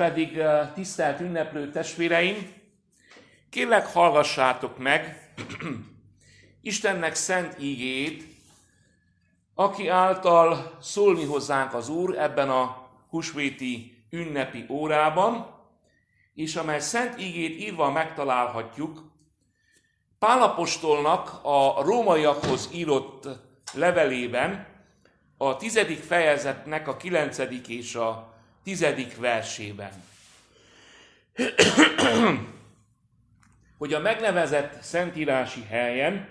Pedig, eh, tisztelt ünneplő testvéreim, kérlek hallgassátok meg Istennek szent ígét, aki által szólni hozzánk az Úr ebben a husvéti ünnepi órában, és amely szent ígét írva megtalálhatjuk Pálapostolnak a rómaiakhoz írott levelében, a tizedik fejezetnek a kilencedik és a tizedik versében. hogy a megnevezett szentírási helyen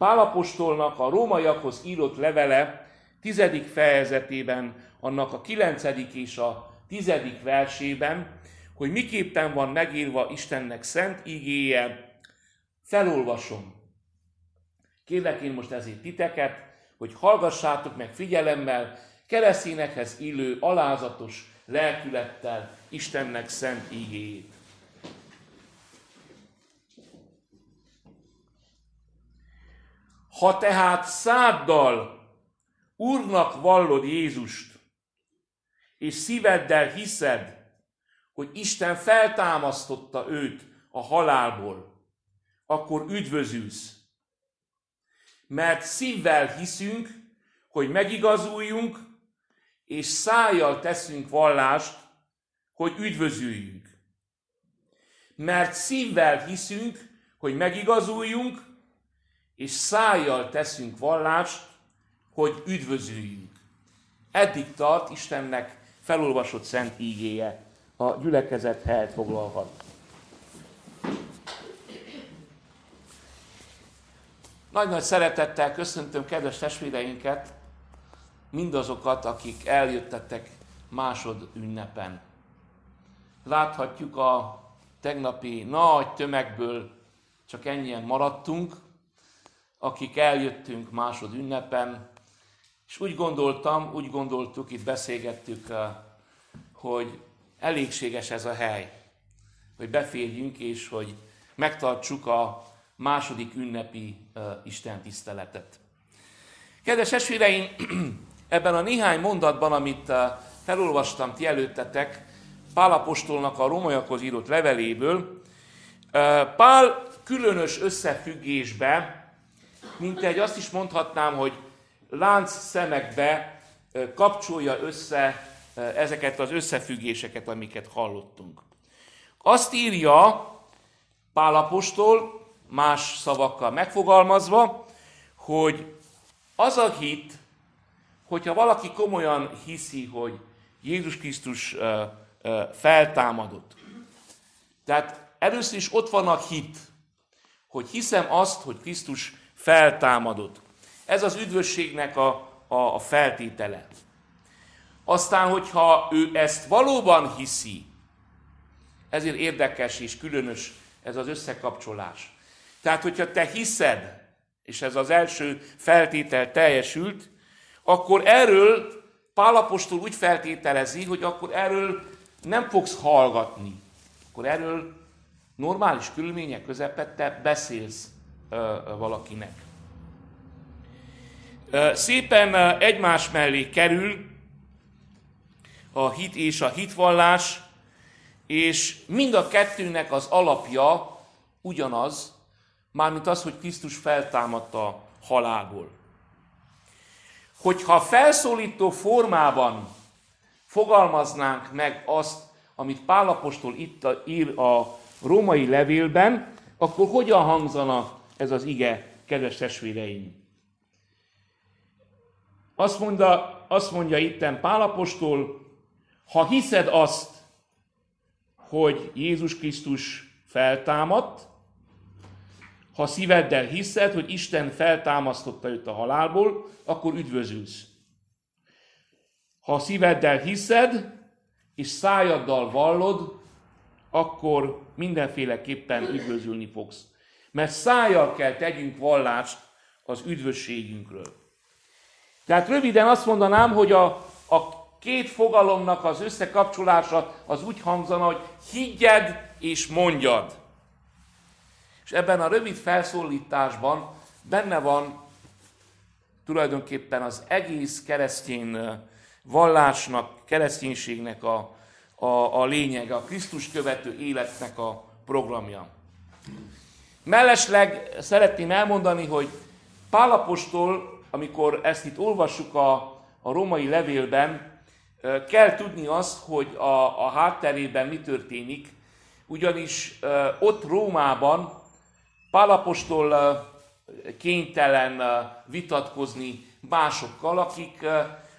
Pálapostolnak a rómaiakhoz írott levele tizedik fejezetében, annak a kilencedik és a tizedik versében, hogy miképpen van megírva Istennek szent igéje, felolvasom. Kérlek én most ezért titeket, hogy hallgassátok meg figyelemmel, keresztényekhez illő alázatos lelkülettel Istennek szent igéjét. Ha tehát száddal Úrnak vallod Jézust, és szíveddel hiszed, hogy Isten feltámasztotta őt a halálból, akkor üdvözülsz. Mert szívvel hiszünk, hogy megigazuljunk, és szájjal teszünk vallást, hogy üdvözüljünk. Mert szívvel hiszünk, hogy megigazuljunk, és szájjal teszünk vallást, hogy üdvözüljünk. Eddig tart Istennek felolvasott szent ígéje, a gyülekezet helyet foglalhat. Nagy-nagy szeretettel köszöntöm kedves testvéreinket, mindazokat, akik eljöttetek másod ünnepen. Láthatjuk a tegnapi nagy tömegből csak ennyien maradtunk, akik eljöttünk másod ünnepen, és úgy gondoltam, úgy gondoltuk, itt beszélgettük, hogy elégséges ez a hely, hogy beférjünk, és hogy megtartsuk a második ünnepi Isten tiszteletet. Kedves testvéreim, ebben a néhány mondatban, amit felolvastam ti előttetek, Pálapostolnak a romaiakhoz írott leveléből, Pál különös összefüggésbe, mint egy azt is mondhatnám, hogy lánc szemekbe kapcsolja össze ezeket az összefüggéseket, amiket hallottunk. Azt írja Pálapostól, más szavakkal megfogalmazva, hogy az a hit, hogyha valaki komolyan hiszi, hogy Jézus Krisztus feltámadott. Tehát először is ott van a hit, hogy hiszem azt, hogy Krisztus feltámadott. Ez az üdvösségnek a, a, a feltétele. Aztán, hogyha ő ezt valóban hiszi, ezért érdekes és különös ez az összekapcsolás. Tehát, hogyha te hiszed, és ez az első feltétel teljesült, akkor erről Pálapostól úgy feltételezi, hogy akkor erről nem fogsz hallgatni. Akkor erről normális körülmények közepette beszélsz valakinek. Szépen egymás mellé kerül a hit és a hitvallás, és mind a kettőnek az alapja ugyanaz, mármint az, hogy Krisztus feltámadta halálból. Hogyha felszólító formában fogalmaznánk meg azt, amit Pálapostól itt ír a római levélben, akkor hogyan hangzana ez az ige, kedves testvéreim? Azt mondja, azt mondja itten Pálapostól, ha hiszed azt, hogy Jézus Krisztus feltámadt, ha szíveddel hiszed, hogy Isten feltámasztotta őt a halálból, akkor üdvözülsz. Ha szíveddel hiszed, és szájaddal vallod, akkor mindenféleképpen üdvözülni fogsz. Mert szájjal kell tegyünk vallást az üdvösségünkről. Tehát röviden azt mondanám, hogy a, a két fogalomnak az összekapcsolása az úgy hangzana, hogy higgyed és mondjad. És ebben a rövid felszólításban benne van tulajdonképpen az egész keresztény vallásnak, kereszténységnek a, a, a lényege, a Krisztus követő életnek a programja. Mellesleg szeretném elmondani, hogy Pálapostól, amikor ezt itt olvassuk a, a római levélben, kell tudni azt, hogy a, a hátterében mi történik, ugyanis ott Rómában Pálapostól kénytelen vitatkozni másokkal, akik,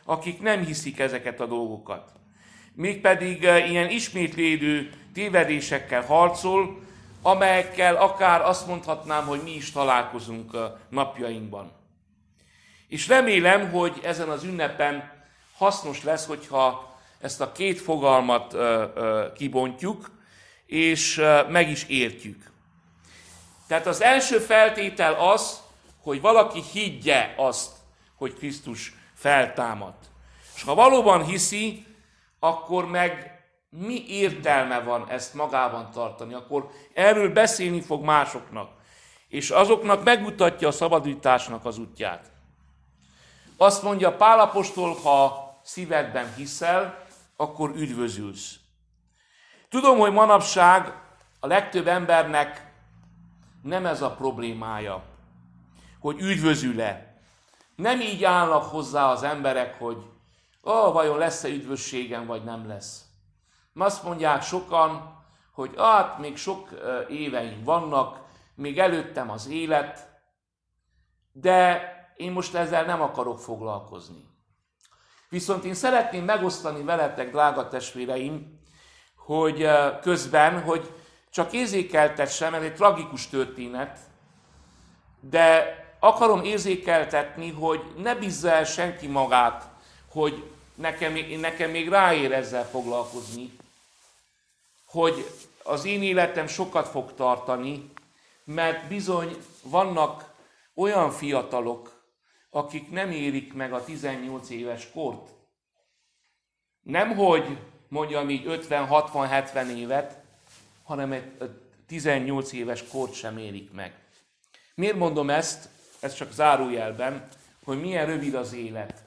akik nem hiszik ezeket a dolgokat. Mégpedig ilyen ismétlődő tévedésekkel harcol, amelyekkel akár azt mondhatnám, hogy mi is találkozunk napjainkban. És remélem, hogy ezen az ünnepen hasznos lesz, hogyha ezt a két fogalmat kibontjuk, és meg is értjük. Tehát az első feltétel az, hogy valaki higgye azt, hogy Krisztus feltámadt. És ha valóban hiszi, akkor meg mi értelme van ezt magában tartani? Akkor erről beszélni fog másoknak. És azoknak megmutatja a szabadításnak az útját. Azt mondja Pálapostól, ha szívedben hiszel, akkor üdvözülsz. Tudom, hogy manapság a legtöbb embernek nem ez a problémája, hogy üdvözül-e. Nem így állnak hozzá az emberek, hogy ó, oh, vajon lesz-e üdvösségem, vagy nem lesz. Azt mondják sokan, hogy hát még sok éveim vannak, még előttem az élet, de én most ezzel nem akarok foglalkozni. Viszont én szeretném megosztani veletek, drága testvéreim, hogy közben, hogy csak érzékeltessem, ez egy tragikus történet, de akarom érzékeltetni, hogy ne bízza el senki magát, hogy nekem, nekem még ráér ezzel foglalkozni, hogy az én életem sokat fog tartani, mert bizony vannak olyan fiatalok, akik nem érik meg a 18 éves kort. Nem, hogy mondjam így 50-60-70 évet, hanem egy 18 éves kort sem érik meg. Miért mondom ezt? Ez csak zárójelben, hogy milyen rövid az élet.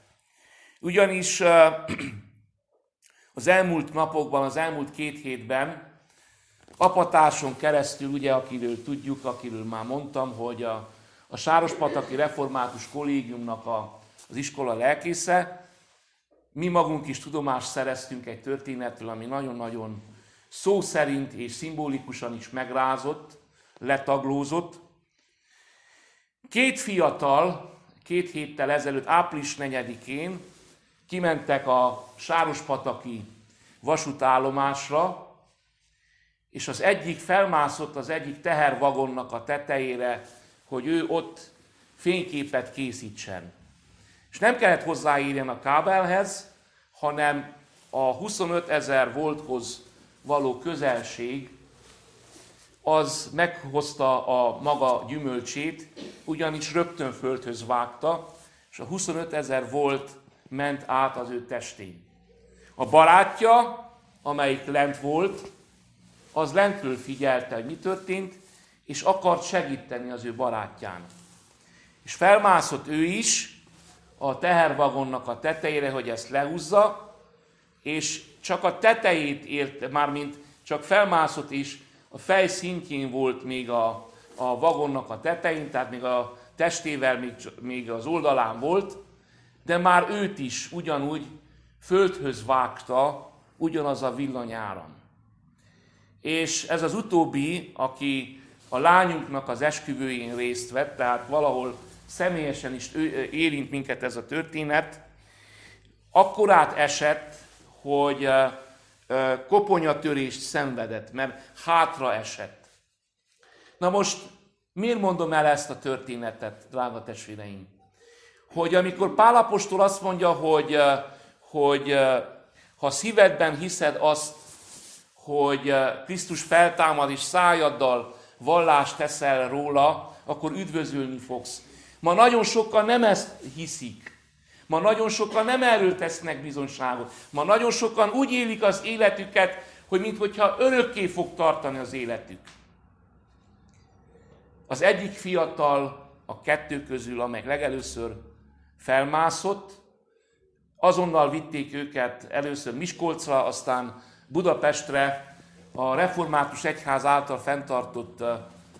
Ugyanis az elmúlt napokban, az elmúlt két hétben apatárson keresztül, ugye, akiről tudjuk, akiről már mondtam, hogy a, a Sárospataki Református Kollégiumnak a, az iskola lelkésze, mi magunk is tudomást szereztünk egy történetről, ami nagyon-nagyon szó szerint és szimbolikusan is megrázott, letaglózott. Két fiatal, két héttel ezelőtt, április 4-én kimentek a Sárospataki vasútállomásra, és az egyik felmászott az egyik tehervagonnak a tetejére, hogy ő ott fényképet készítsen. És nem kellett hozzáírni a kábelhez, hanem a 25 ezer volthoz való közelség az meghozta a maga gyümölcsét, ugyanis rögtön földhöz vágta, és a 25 ezer volt ment át az ő testén. A barátja, amelyik lent volt, az lentről figyelte, hogy mi történt, és akart segíteni az ő barátjának. És felmászott ő is a tehervagonnak a tetejére, hogy ezt lehúzza, és csak a tetejét ért, mármint csak felmászott is, a fej szintjén volt még a, a vagonnak a tetején, tehát még a testével még, még az oldalán volt, de már őt is ugyanúgy földhöz vágta ugyanaz a villanyáram. És ez az utóbbi, aki a lányunknak az esküvőjén részt vett, tehát valahol személyesen is érint minket ez a történet, akkorát esett, hogy koponyatörést szenvedett, mert hátra esett. Na most miért mondom el ezt a történetet, drága testvéreim? Hogy amikor Pálapostól azt mondja, hogy, hogy ha szívedben hiszed azt, hogy Krisztus feltámad és szájaddal vallást teszel róla, akkor üdvözülni fogsz. Ma nagyon sokan nem ezt hiszik. Ma nagyon sokan nem erről tesznek bizonságot. Ma nagyon sokan úgy élik az életüket, hogy mintha örökké fog tartani az életük. Az egyik fiatal a kettő közül, amely legelőször felmászott, azonnal vitték őket először Miskolcra, aztán Budapestre a református egyház által fenntartott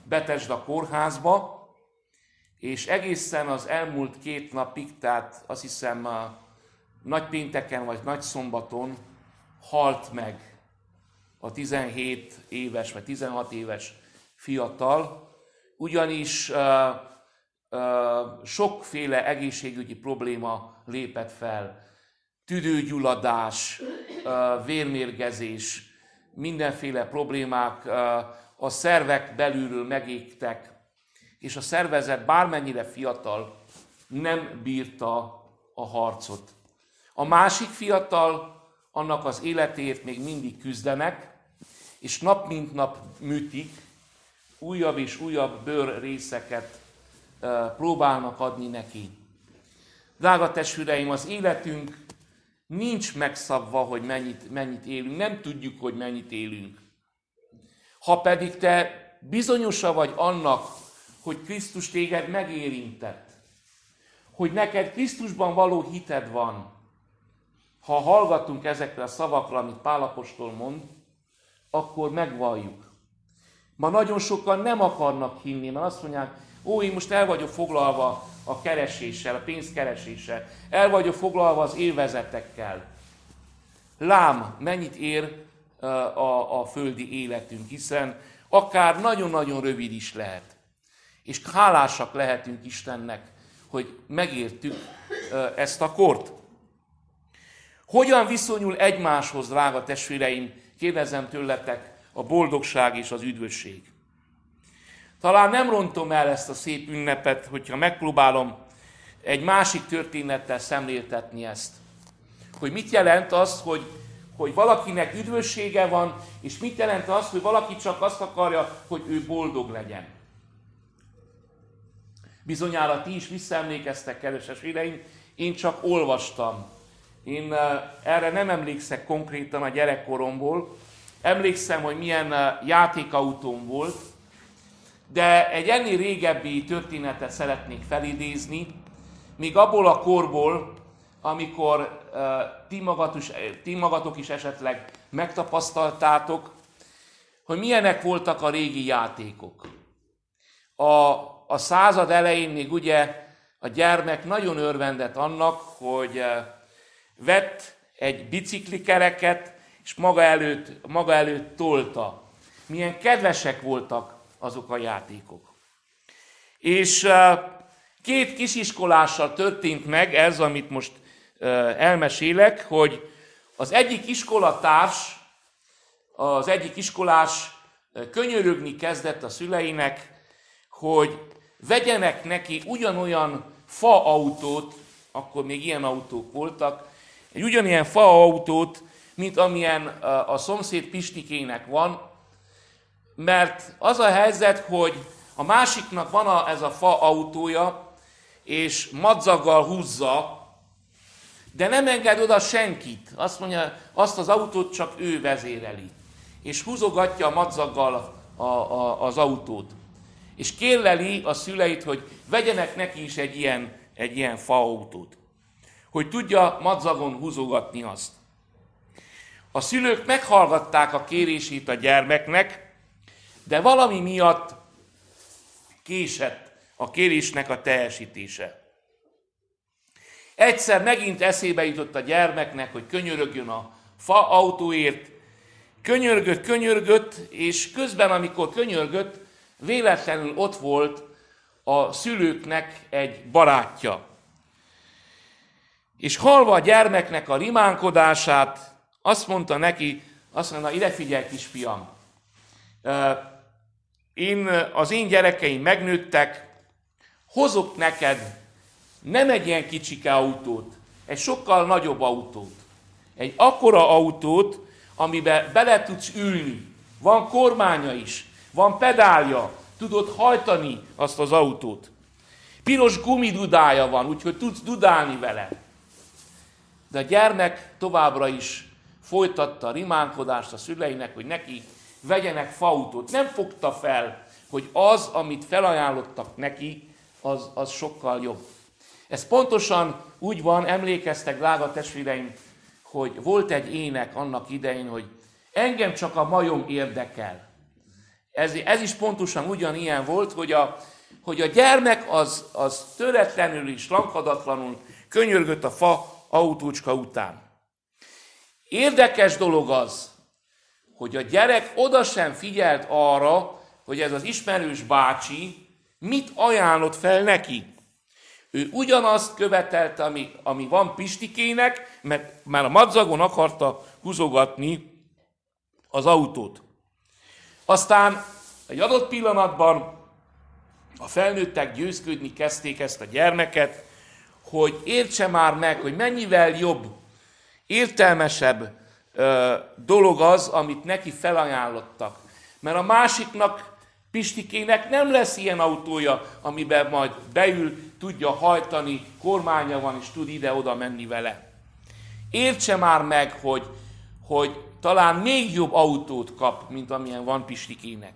Betesda kórházba, és egészen az elmúlt két napig, tehát azt hiszem a nagy pénteken vagy nagy szombaton halt meg a 17 éves vagy 16 éves fiatal, ugyanis uh, uh, sokféle egészségügyi probléma lépett fel. Tüdőgyulladás, uh, vérmérgezés, mindenféle problémák, a szervek belülről megégtek, és a szervezet bármennyire fiatal nem bírta a harcot. A másik fiatal, annak az életért még mindig küzdenek, és nap mint nap műtik, újabb és újabb bőr részeket próbálnak adni neki. Drága testvéreim, az életünk nincs megszabva, hogy mennyit, mennyit élünk, nem tudjuk, hogy mennyit élünk. Ha pedig te bizonyosa vagy annak, hogy Krisztus téged megérintett, hogy neked Krisztusban való hited van, ha hallgatunk ezekre a szavakra, amit Pálapostól mond, akkor megvalljuk. Ma nagyon sokan nem akarnak hinni, mert azt mondják, ó, én most el vagyok foglalva a kereséssel, a pénzkereséssel, el vagyok foglalva az élvezetekkel. Lám, mennyit ér a, a, földi életünk, hiszen akár nagyon-nagyon rövid is lehet. És hálásak lehetünk Istennek, hogy megértük ezt a kort. Hogyan viszonyul egymáshoz, drága testvéreim, kérdezem tőletek, a boldogság és az üdvösség. Talán nem rontom el ezt a szép ünnepet, hogyha megpróbálom egy másik történettel szemléltetni ezt. Hogy mit jelent az, hogy, hogy valakinek üdvössége van, és mit jelent az, hogy valaki csak azt akarja, hogy ő boldog legyen. Bizonyára ti is visszaemlékeztek, kedves éreim, én csak olvastam. Én eh, erre nem emlékszek konkrétan a gyerekkoromból. Emlékszem, hogy milyen eh, játékautóm volt, de egy ennél régebbi történetet szeretnék felidézni, még abból a korból, amikor uh, ti, magatok is, ti magatok is esetleg megtapasztaltátok, hogy milyenek voltak a régi játékok. A, a század elején még ugye a gyermek nagyon örvendett annak, hogy uh, vett egy biciklikereket, és maga előtt, maga előtt tolta. Milyen kedvesek voltak azok a játékok. És két kisiskolással történt meg ez, amit most elmesélek, hogy az egyik iskolatárs, az egyik iskolás könyörögni kezdett a szüleinek, hogy vegyenek neki ugyanolyan faautót, akkor még ilyen autók voltak, egy ugyanilyen faautót, mint amilyen a szomszéd Pistikének van, mert az a helyzet, hogy a másiknak van a, ez a fa autója, és madzaggal húzza, de nem enged oda senkit. Azt mondja, azt az autót csak ő vezéreli. És húzogatja a madzaggal a, a, az autót. És kérleli a szüleit, hogy vegyenek neki is egy ilyen, egy ilyen autót. Hogy tudja madzagon húzogatni azt. A szülők meghallgatták a kérését a gyermeknek, de valami miatt késett a kérésnek a teljesítése. Egyszer megint eszébe jutott a gyermeknek, hogy könyörögjön a fa autóért, könyörgött, könyörgött, és közben, amikor könyörgött, véletlenül ott volt a szülőknek egy barátja. És halva a gyermeknek a rimánkodását, azt mondta neki, azt mondta, ide figyelj kisfiam, én, az én gyerekeim megnőttek, hozok neked nem egy ilyen kicsike autót, egy sokkal nagyobb autót. Egy akkora autót, amiben bele tudsz ülni. Van kormánya is, van pedálja, tudod hajtani azt az autót. Piros gumidudája van, úgyhogy tudsz dudálni vele. De a gyermek továbbra is folytatta a rimánkodást a szüleinek, hogy neki vegyenek fautót. Nem fogta fel, hogy az, amit felajánlottak neki, az, az sokkal jobb. Ez pontosan úgy van, emlékeztek, drága testvéreim, hogy volt egy ének annak idején, hogy Engem csak a majom érdekel. Ez, ez is pontosan ugyanilyen volt, hogy a, hogy a gyermek az, az töretlenül és lankadatlanul könyörgött a fa autócska után. Érdekes dolog az, hogy a gyerek oda sem figyelt arra, hogy ez az ismerős bácsi mit ajánlott fel neki. Ő ugyanazt követelte, ami, ami van Pistikének, mert már a madzagon akarta húzogatni az autót. Aztán egy adott pillanatban a felnőttek győzködni kezdték ezt a gyermeket, hogy értse már meg, hogy mennyivel jobb, értelmesebb ö, dolog az, amit neki felajánlottak. Mert a másiknak, Pistikének nem lesz ilyen autója, amiben majd beül, tudja hajtani, kormánya van, és tud ide-oda menni vele. Értse már meg, hogy, hogy talán még jobb autót kap, mint amilyen van Pistikének.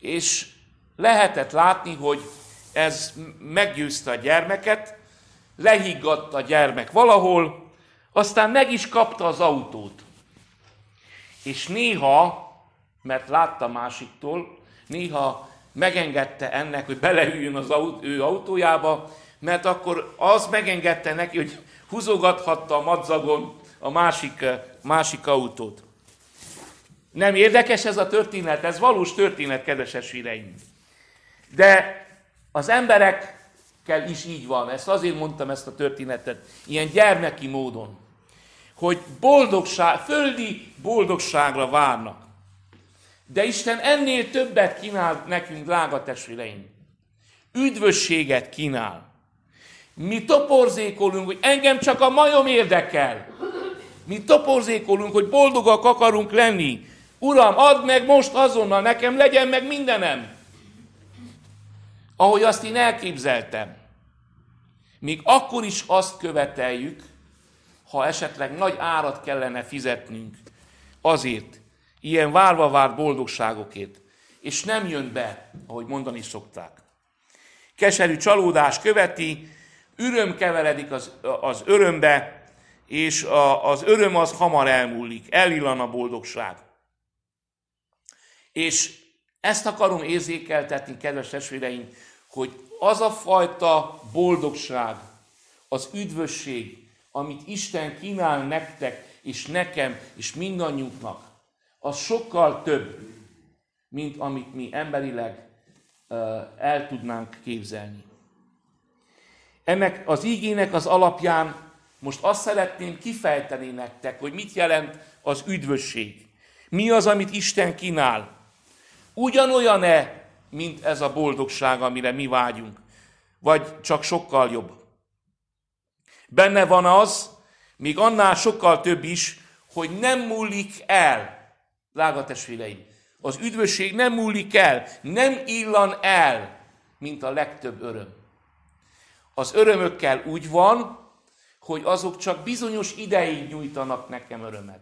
És lehetett látni, hogy ez meggyőzte a gyermeket, lehiggadt a gyermek valahol, aztán meg is kapta az autót. És néha, mert látta másiktól, néha megengedte ennek, hogy beleüljön az aut- ő autójába, mert akkor az megengedte neki, hogy húzogathatta a madzagon a másik, másik autót. Nem érdekes ez a történet? Ez valós történet, kedves esvéreim. De az emberekkel is így van. Ezt azért mondtam ezt a történetet, ilyen gyermeki módon. Hogy boldogság, földi boldogságra várnak. De Isten ennél többet kínál nekünk, drága testvéreim. Üdvösséget kínál. Mi toporzékolunk, hogy engem csak a majom érdekel. Mi toporzékolunk, hogy boldogak akarunk lenni. Uram, add meg most azonnal, nekem legyen meg mindenem ahogy azt én elképzeltem. Még akkor is azt követeljük, ha esetleg nagy árat kellene fizetnünk azért, ilyen várva várt boldogságokért, és nem jön be, ahogy mondani szokták. Keserű csalódás követi, öröm keveredik az, az örömbe, és a, az öröm az hamar elmúlik, elillan a boldogság. És ezt akarom érzékeltetni, kedves testvéreim, hogy az a fajta boldogság, az üdvösség, amit Isten kínál nektek, és nekem, és mindannyiunknak, az sokkal több, mint amit mi emberileg el tudnánk képzelni. Ennek az ígének az alapján most azt szeretném kifejteni nektek, hogy mit jelent az üdvösség. Mi az, amit Isten kínál. Ugyanolyan-e, mint ez a boldogság, amire mi vágyunk, vagy csak sokkal jobb. Benne van az, még annál sokkal több is, hogy nem múlik el, drága testvéreim. Az üdvösség nem múlik el, nem illan el, mint a legtöbb öröm. Az örömökkel úgy van, hogy azok csak bizonyos ideig nyújtanak nekem örömet.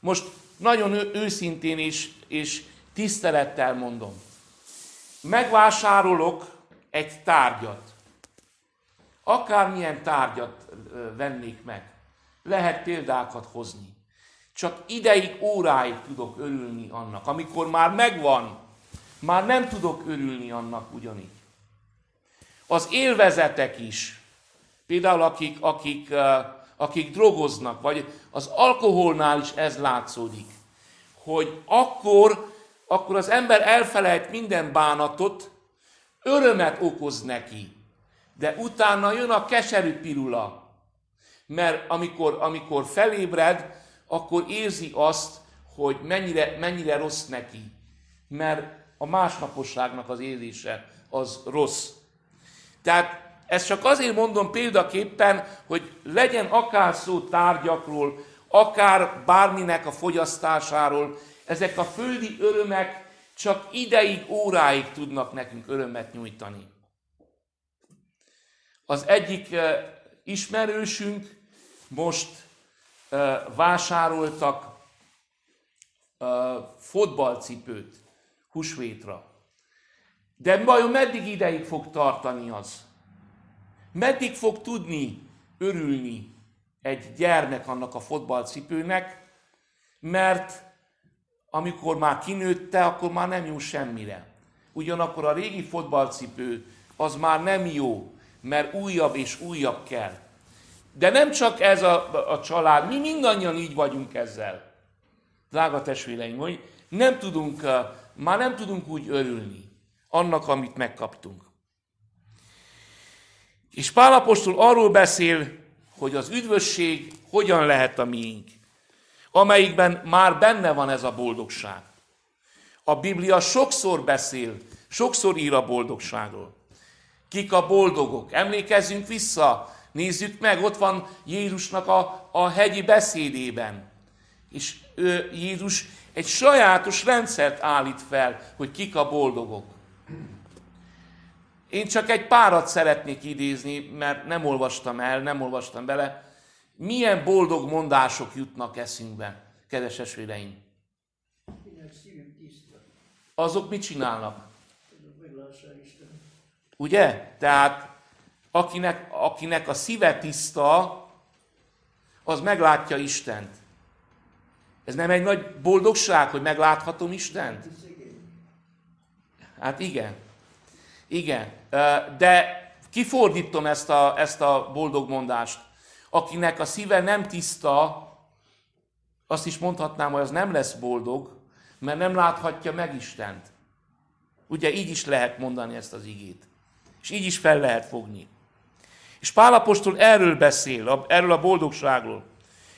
Most nagyon őszintén és, és tisztelettel mondom. Megvásárolok egy tárgyat. Akármilyen tárgyat vennék meg. Lehet példákat hozni. Csak ideig, óráig tudok örülni annak. Amikor már megvan, már nem tudok örülni annak ugyanígy. Az élvezetek is, például akik, akik, akik drogoznak, vagy az alkoholnál is ez látszódik, hogy akkor akkor az ember elfelejt minden bánatot, örömet okoz neki. De utána jön a keserű pirula. Mert amikor, amikor felébred, akkor érzi azt, hogy mennyire, mennyire rossz neki. Mert a másnaposságnak az érzése az rossz. Tehát ezt csak azért mondom példaképpen, hogy legyen akár szó tárgyakról, akár bárminek a fogyasztásáról, ezek a földi örömek csak ideig, óráig tudnak nekünk örömet nyújtani. Az egyik eh, ismerősünk most eh, vásároltak eh, fotbalcipőt húsvétra. De vajon meddig ideig fog tartani az? Meddig fog tudni örülni egy gyermek annak a fotbalcipőnek, mert amikor már kinőtte, akkor már nem jó semmire. Ugyanakkor a régi fotballcipő az már nem jó, mert újabb és újabb kell. De nem csak ez a, a család, mi mindannyian így vagyunk ezzel. Drága testvéreim, hogy nem tudunk, már nem tudunk úgy örülni annak, amit megkaptunk. És Pálapostól arról beszél, hogy az üdvösség hogyan lehet a miénk, amelyikben már benne van ez a boldogság. A Biblia sokszor beszél, sokszor ír a boldogságról. Kik a boldogok? Emlékezzünk vissza, nézzük meg, ott van Jézusnak a, a hegyi beszédében. És ő, Jézus egy sajátos rendszert állít fel, hogy kik a boldogok. Én csak egy párat szeretnék idézni, mert nem olvastam el, nem olvastam bele. Milyen boldog mondások jutnak eszünkbe, kedves esvéreim? Azok mit csinálnak? Ugye? Tehát akinek, akinek a szíve tiszta, az meglátja Istent. Ez nem egy nagy boldogság, hogy megláthatom Istent? Hát igen. Igen. De kifordítom ezt a, ezt a boldog mondást. Akinek a szíve nem tiszta, azt is mondhatnám, hogy az nem lesz boldog, mert nem láthatja meg Istent. Ugye így is lehet mondani ezt az igét. És így is fel lehet fogni. És Pálapostól erről beszél, erről a boldogságról.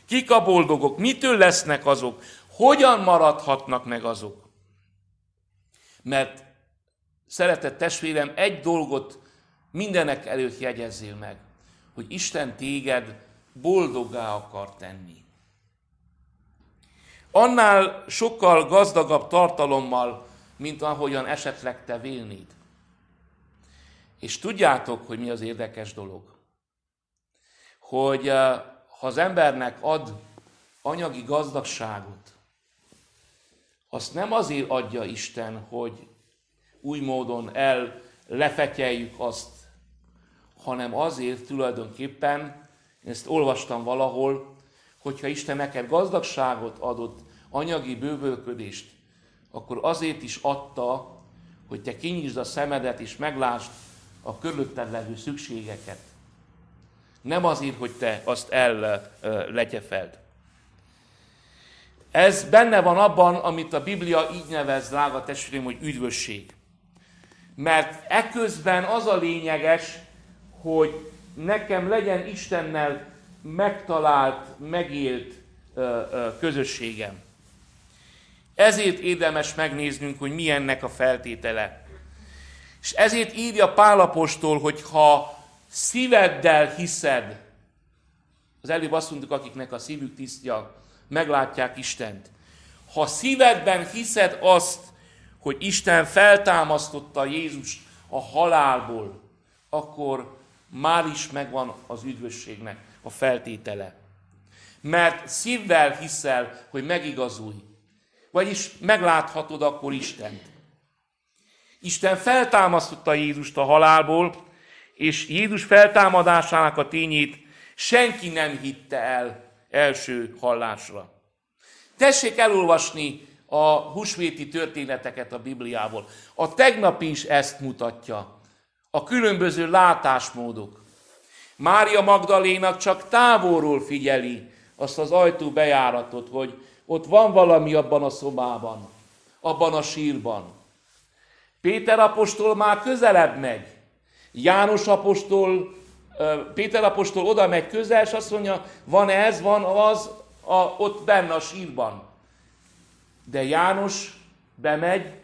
Kik a boldogok? Mitől lesznek azok? Hogyan maradhatnak meg azok? Mert szeretett testvérem, egy dolgot mindenek előtt jegyezzél meg, hogy Isten téged boldoggá akar tenni. Annál sokkal gazdagabb tartalommal, mint ahogyan esetleg te vélnéd. És tudjátok, hogy mi az érdekes dolog? Hogy eh, ha az embernek ad anyagi gazdagságot, azt nem azért adja Isten, hogy új módon el lefetyeljük azt, hanem azért tulajdonképpen, én ezt olvastam valahol, hogyha Isten neked gazdagságot adott, anyagi bővölködést, akkor azért is adta, hogy te kinyisd a szemedet és meglásd a körülötted levő szükségeket. Nem azért, hogy te azt elletyefeld. Ez benne van abban, amit a Biblia így nevez, drága testvérem, hogy üdvösség. Mert eközben az a lényeges, hogy nekem legyen Istennel megtalált, megélt közösségem. Ezért érdemes megnéznünk, hogy milyennek a feltétele. És ezért írja Pálapostól, hogy ha szíveddel hiszed, az előbb azt mondtuk, akiknek a szívük tisztja, meglátják Istent. Ha szívedben hiszed azt, hogy Isten feltámasztotta Jézus a halálból, akkor már is megvan az üdvösségnek a feltétele. Mert szívvel hiszel, hogy megigazulj. Vagyis megláthatod akkor Istent. Isten feltámasztotta Jézust a halálból, és Jézus feltámadásának a tényét senki nem hitte el első hallásra. Tessék elolvasni a husvéti történeteket a Bibliából. A tegnapi is ezt mutatja. A különböző látásmódok. Mária Magdalénak csak távolról figyeli azt az ajtó bejáratot, hogy ott van valami abban a szobában, abban a sírban. Péter apostol már közelebb megy. János apostol, Péter apostol oda megy közel, és azt mondja, van ez, van az, a, ott benne a sírban. De János bemegy,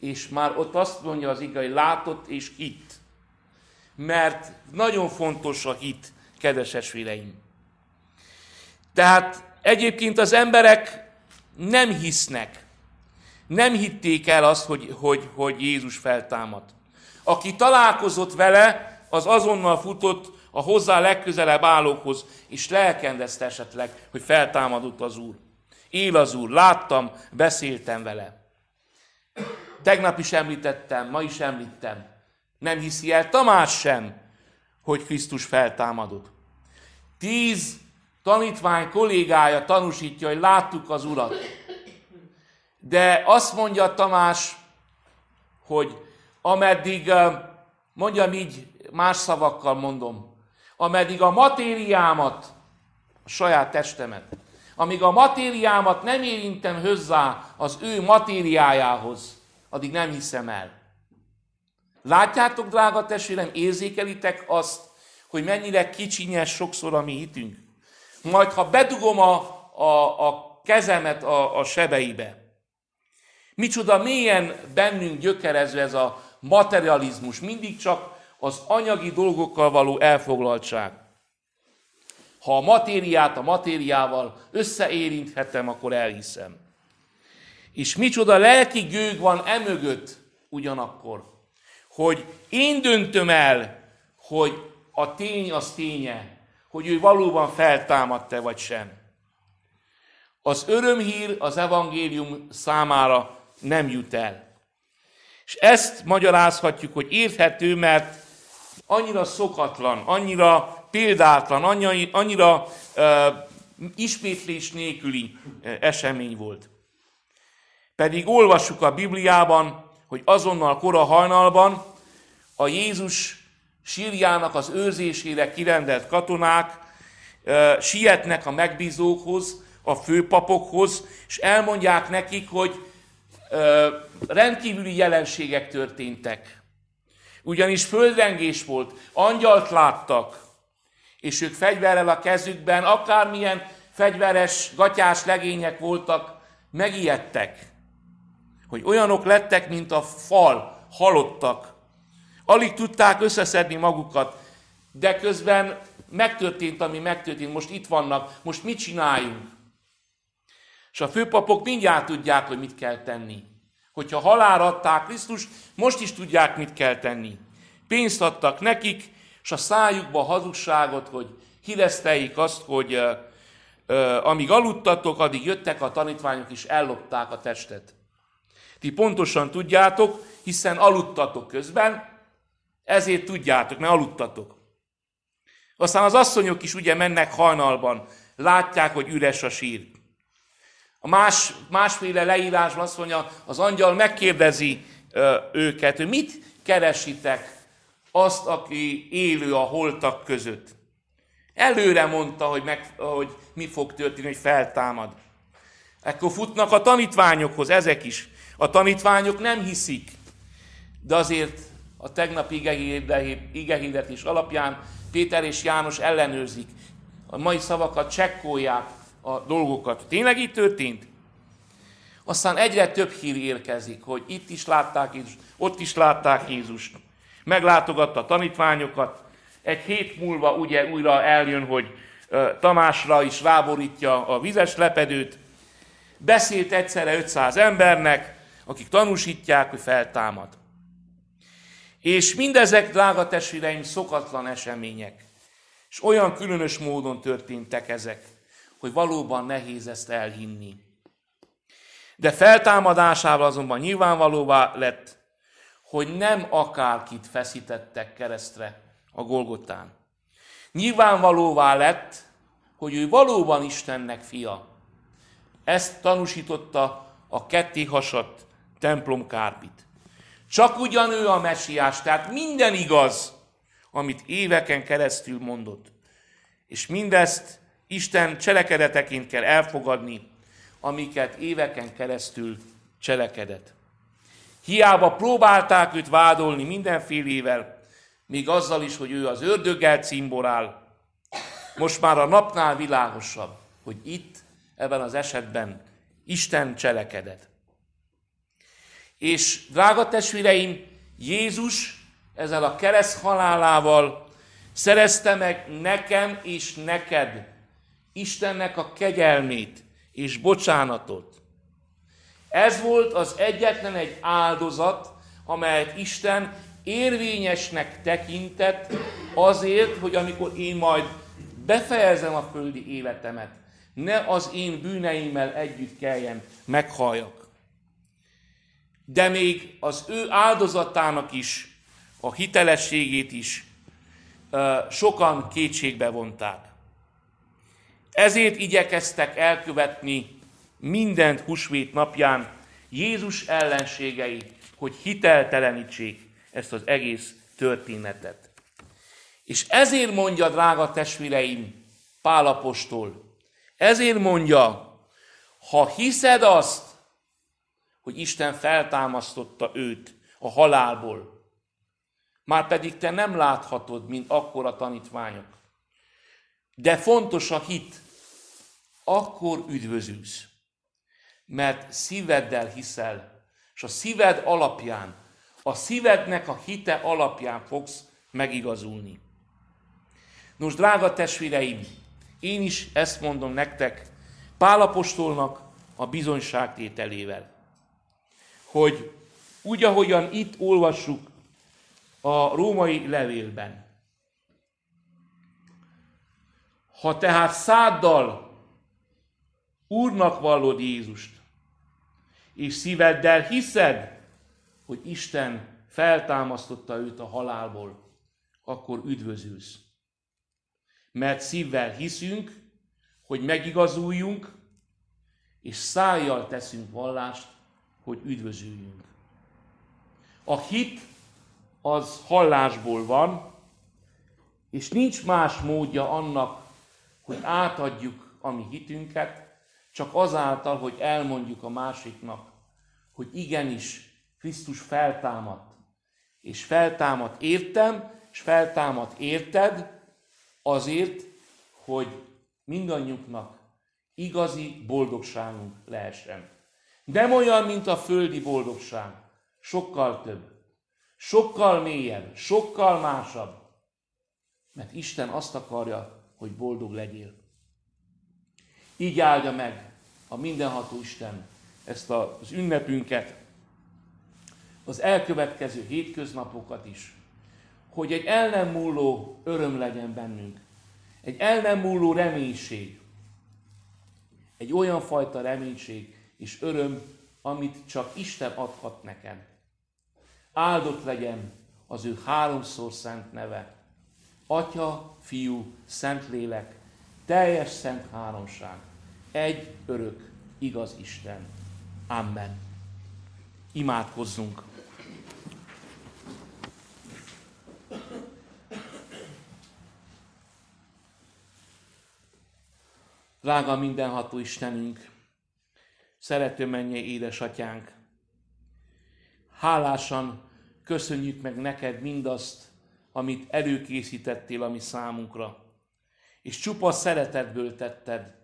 és már ott azt mondja az hogy látott és hit. Mert nagyon fontos a hit, kedves esvéreim. Tehát egyébként az emberek nem hisznek. Nem hitték el azt, hogy, hogy, hogy Jézus feltámad. Aki találkozott vele, az azonnal futott a hozzá legközelebb állókhoz, és lelkendezte esetleg, hogy feltámadott az Úr. Él az Úr, láttam, beszéltem vele. Tegnap is említettem, ma is említem. Nem hiszi el Tamás sem, hogy Krisztus feltámadott. Tíz tanítvány kollégája tanúsítja, hogy láttuk az Urat. De azt mondja Tamás, hogy ameddig, mondjam így, más szavakkal mondom, ameddig a matériámat, a saját testemet, amíg a matériámat nem érintem hozzá az ő matériájához, addig nem hiszem el. Látjátok, drága testvérem, érzékelitek azt, hogy mennyire kicsinyes sokszor a mi hitünk? Majd, ha bedugom a, a, a kezemet a, a sebeibe, micsoda mélyen bennünk gyökerező ez a materializmus, mindig csak az anyagi dolgokkal való elfoglaltság. Ha a matériát a matériával összeérinthetem, akkor elhiszem. És micsoda lelki gőg van emögött ugyanakkor, hogy én döntöm el, hogy a tény az ténye, hogy ő valóban feltámadt-e vagy sem. Az örömhír az evangélium számára nem jut el. És ezt magyarázhatjuk, hogy érthető, mert annyira szokatlan, annyira példátlan, annyira, annyira ismétlés nélküli esemény volt. Pedig olvassuk a Bibliában, hogy azonnal kora hajnalban a Jézus sírjának az őrzésére kirendelt katonák sietnek a megbízókhoz, a főpapokhoz, és elmondják nekik, hogy uh, rendkívüli jelenségek történtek ugyanis földrengés volt, angyalt láttak, és ők fegyverrel a kezükben, akármilyen fegyveres, gatyás legények voltak, megijedtek, hogy olyanok lettek, mint a fal, halottak. Alig tudták összeszedni magukat, de közben megtörtént, ami megtörtént, most itt vannak, most mit csináljunk? És a főpapok mindjárt tudják, hogy mit kell tenni hogyha halálra adták Krisztus, most is tudják, mit kell tenni. Pénzt adtak nekik, és a szájukba a hazugságot, hogy hírezteljék azt, hogy amíg aludtatok, addig jöttek a tanítványok, és ellopták a testet. Ti pontosan tudjátok, hiszen aludtatok közben, ezért tudjátok, mert aludtatok. Aztán az asszonyok is ugye mennek hajnalban, látják, hogy üres a sír. A más, másféle leírásban azt mondja, az angyal megkérdezi ö, őket, hogy mit keresitek azt, aki élő a holtak között. Előre mondta, hogy, meg, hogy mi fog történni, hogy feltámad. Ekkor futnak a tanítványokhoz, ezek is. A tanítványok nem hiszik, de azért a tegnap igehirdetés alapján Péter és János ellenőrzik. A mai szavakat csekkolják, a dolgokat. Tényleg így történt? Aztán egyre több hír érkezik, hogy itt is látták Jézust, ott is látták Jézust. Meglátogatta a tanítványokat. Egy hét múlva ugye újra eljön, hogy Tamásra is ráborítja a vizes lepedőt. Beszélt egyszerre 500 embernek, akik tanúsítják, hogy feltámad. És mindezek, drága testvéreim, szokatlan események. És olyan különös módon történtek ezek hogy valóban nehéz ezt elhinni. De feltámadásával azonban nyilvánvalóvá lett, hogy nem akárkit feszítettek keresztre a Golgotán. Nyilvánvalóvá lett, hogy ő valóban Istennek fia. Ezt tanúsította a ketté hasadt templom kárpit. Csak ugyan ő a mesiás, tehát minden igaz, amit éveken keresztül mondott. És mindezt Isten cselekedeteként kell elfogadni, amiket éveken keresztül cselekedett. Hiába próbálták őt vádolni mindenfélével, még azzal is, hogy ő az ördöggel cimborál. Most már a napnál világosabb, hogy itt, ebben az esetben Isten cselekedett. És drága testvéreim, Jézus ezzel a kereszt halálával szerezte meg nekem és neked Istennek a kegyelmét és bocsánatot. Ez volt az egyetlen egy áldozat, amelyet Isten érvényesnek tekintett azért, hogy amikor én majd befejezem a földi életemet, ne az én bűneimmel együtt kelljen meghalljak. De még az ő áldozatának is, a hitelességét is sokan kétségbe vonták. Ezért igyekeztek elkövetni mindent husvét napján Jézus ellenségei, hogy hiteltelenítsék ezt az egész történetet. És ezért mondja, drága testvéreim, Pálapostól, ezért mondja, ha hiszed azt, hogy Isten feltámasztotta őt a halálból, már pedig te nem láthatod, mint akkora tanítványok. De fontos a hit, akkor üdvözülsz. Mert szíveddel hiszel, és a szíved alapján, a szívednek a hite alapján fogsz megigazulni. Nos, drága testvéreim, én is ezt mondom nektek, Pálapostolnak a bizonyságtételével, hogy úgy, ahogyan itt olvassuk a római levélben, ha tehát száddal Úrnak vallod Jézust, és szíveddel hiszed, hogy Isten feltámasztotta őt a halálból, akkor üdvözülsz mert szívvel hiszünk, hogy megigazuljunk, és szájjal teszünk vallást, hogy üdvözüljünk. A hit az hallásból van, és nincs más módja annak, hogy átadjuk a mi hitünket, csak azáltal, hogy elmondjuk a másiknak, hogy igenis Krisztus feltámadt. És feltámadt értem, és feltámadt érted, azért, hogy mindannyiunknak igazi boldogságunk lehessen. Nem olyan, mint a földi boldogság, sokkal több, sokkal mélyebb, sokkal másabb, mert Isten azt akarja, hogy boldog legyél. Így áldja meg a mindenható Isten ezt az ünnepünket, az elkövetkező hétköznapokat is, hogy egy el nem múló öröm legyen bennünk. Egy el nem múló reménység. Egy olyan fajta reménység és öröm, amit csak Isten adhat nekem. Áldott legyen az ő háromszor szent neve. Atya, Fiú, Szentlélek, teljes szent háromság. Egy örök, igaz Isten. Amen. Imádkozzunk! Drága mindenható Istenünk, szerető mennyei édesatyánk, hálásan köszönjük meg neked mindazt, amit előkészítettél a mi számunkra, és csupa szeretetből tetted.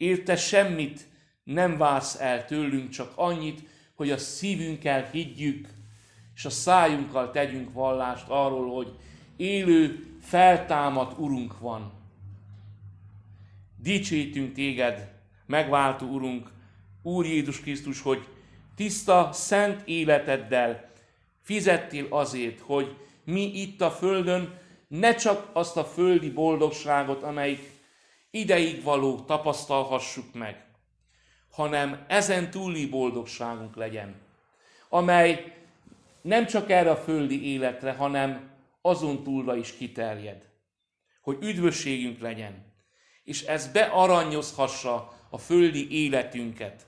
Érte semmit nem vársz el tőlünk, csak annyit, hogy a szívünkkel higgyük, és a szájunkkal tegyünk vallást arról, hogy élő, feltámadt Urunk van, dicsőítünk téged, megváltó Urunk, Úr Jézus Krisztus, hogy tiszta, szent életeddel fizettél azért, hogy mi itt a Földön ne csak azt a földi boldogságot, amelyik ideig való tapasztalhassuk meg, hanem ezen túli boldogságunk legyen, amely nem csak erre a földi életre, hanem azon túlra is kiterjed, hogy üdvösségünk legyen, és ez bearanyozhassa a földi életünket.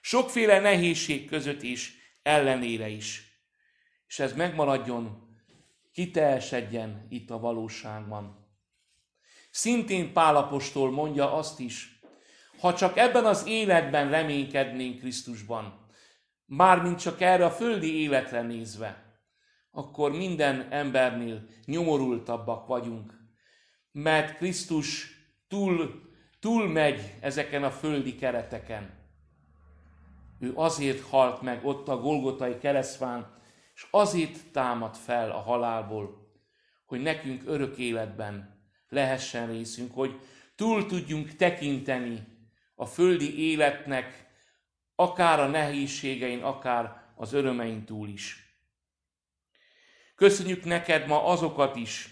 Sokféle nehézség között is, ellenére is. És ez megmaradjon, kiteljesedjen itt a valóságban. Szintén Pálapostól mondja azt is, ha csak ebben az életben reménykednénk Krisztusban, mármint csak erre a földi életre nézve, akkor minden embernél nyomorultabbak vagyunk, mert Krisztus túl, túl megy ezeken a földi kereteken. Ő azért halt meg ott a Golgotai keresztfán, és azért támad fel a halálból, hogy nekünk örök életben lehessen részünk, hogy túl tudjunk tekinteni a földi életnek, akár a nehézségein, akár az örömein túl is. Köszönjük neked ma azokat is,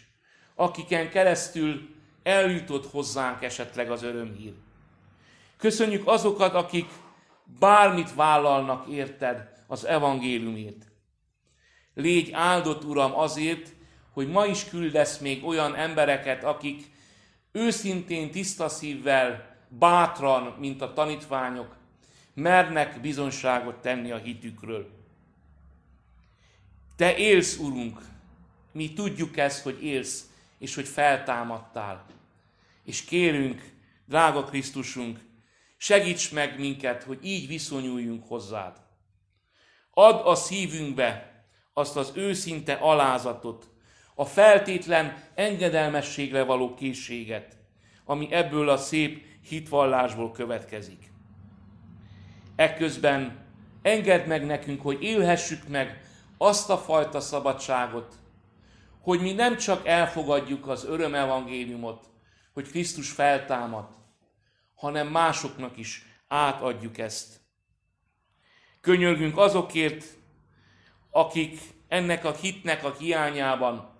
akiken keresztül eljutott hozzánk esetleg az örömhír. Köszönjük azokat, akik bármit vállalnak érted az evangéliumért. Légy áldott, Uram, azért, hogy ma is küldesz még olyan embereket, akik őszintén, tiszta szívvel, bátran, mint a tanítványok, mernek bizonságot tenni a hitükről. Te élsz, Urunk, mi tudjuk ezt, hogy élsz, és hogy feltámadtál. És kérünk, drága Krisztusunk, segíts meg minket, hogy így viszonyuljunk hozzád. Add a szívünkbe azt az őszinte alázatot, a feltétlen engedelmességre való készséget, ami ebből a szép hitvallásból következik. Ekközben engedd meg nekünk, hogy élhessük meg azt a fajta szabadságot, hogy mi nem csak elfogadjuk az örömevangéliumot, hogy Krisztus feltámad, hanem másoknak is átadjuk ezt. Könyörgünk azokért, akik ennek a hitnek a hiányában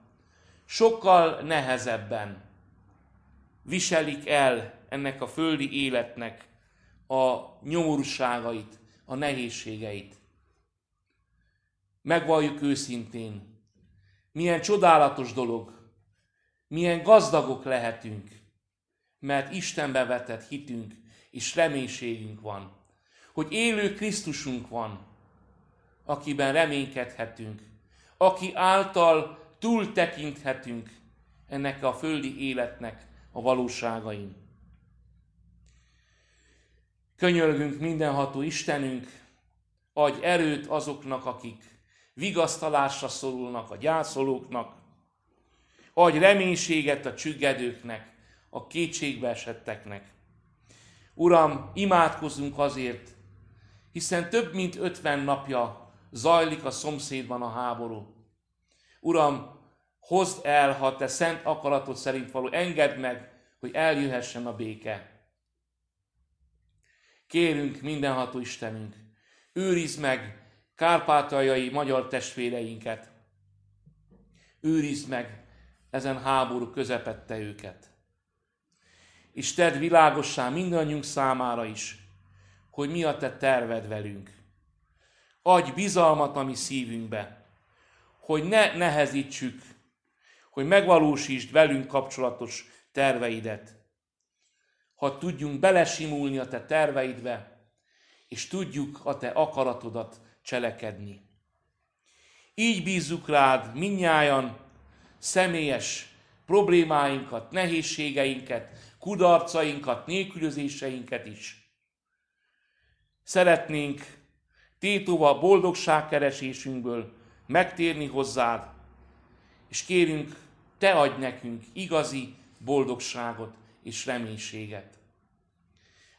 sokkal nehezebben viselik el ennek a földi életnek a nyomorúságait, a nehézségeit. Megvalljuk őszintén, milyen csodálatos dolog, milyen gazdagok lehetünk, mert Istenbe vetett hitünk és reménységünk van, hogy élő Krisztusunk van, akiben reménykedhetünk, aki által túl tekinthetünk ennek a földi életnek a valóságain. Könyörgünk mindenható Istenünk, adj erőt azoknak, akik vigasztalásra szorulnak, a gyászolóknak, adj reménységet a csüggedőknek, a kétségbe esetteknek. Uram, imádkozunk azért, hiszen több mint ötven napja zajlik a szomszédban a háború. Uram, hozd el, ha te szent akaratod szerint való, engedd meg, hogy eljöhessen a béke. Kérünk mindenható Istenünk, őrizd meg kárpátaljai magyar testvéreinket. Őrizd meg ezen háború közepette őket. És tedd világossá mindannyiunk számára is, hogy mi a te terved velünk. Adj bizalmat a mi szívünkbe, hogy ne nehezítsük, hogy megvalósítsd velünk kapcsolatos terveidet. Ha tudjunk belesimulni a te terveidbe, és tudjuk a te akaratodat cselekedni. Így bízzuk rád minnyájan személyes problémáinkat, nehézségeinket, kudarcainkat, nélkülözéseinket is. Szeretnénk tétova boldogságkeresésünkből megtérni hozzád, és kérünk, te adj nekünk igazi boldogságot és reménységet.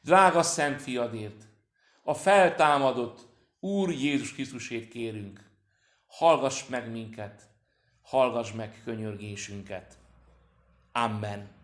Drága Szent Fiadért, a feltámadott Úr Jézus Krisztusét kérünk, hallgass meg minket, hallgass meg könyörgésünket. Amen.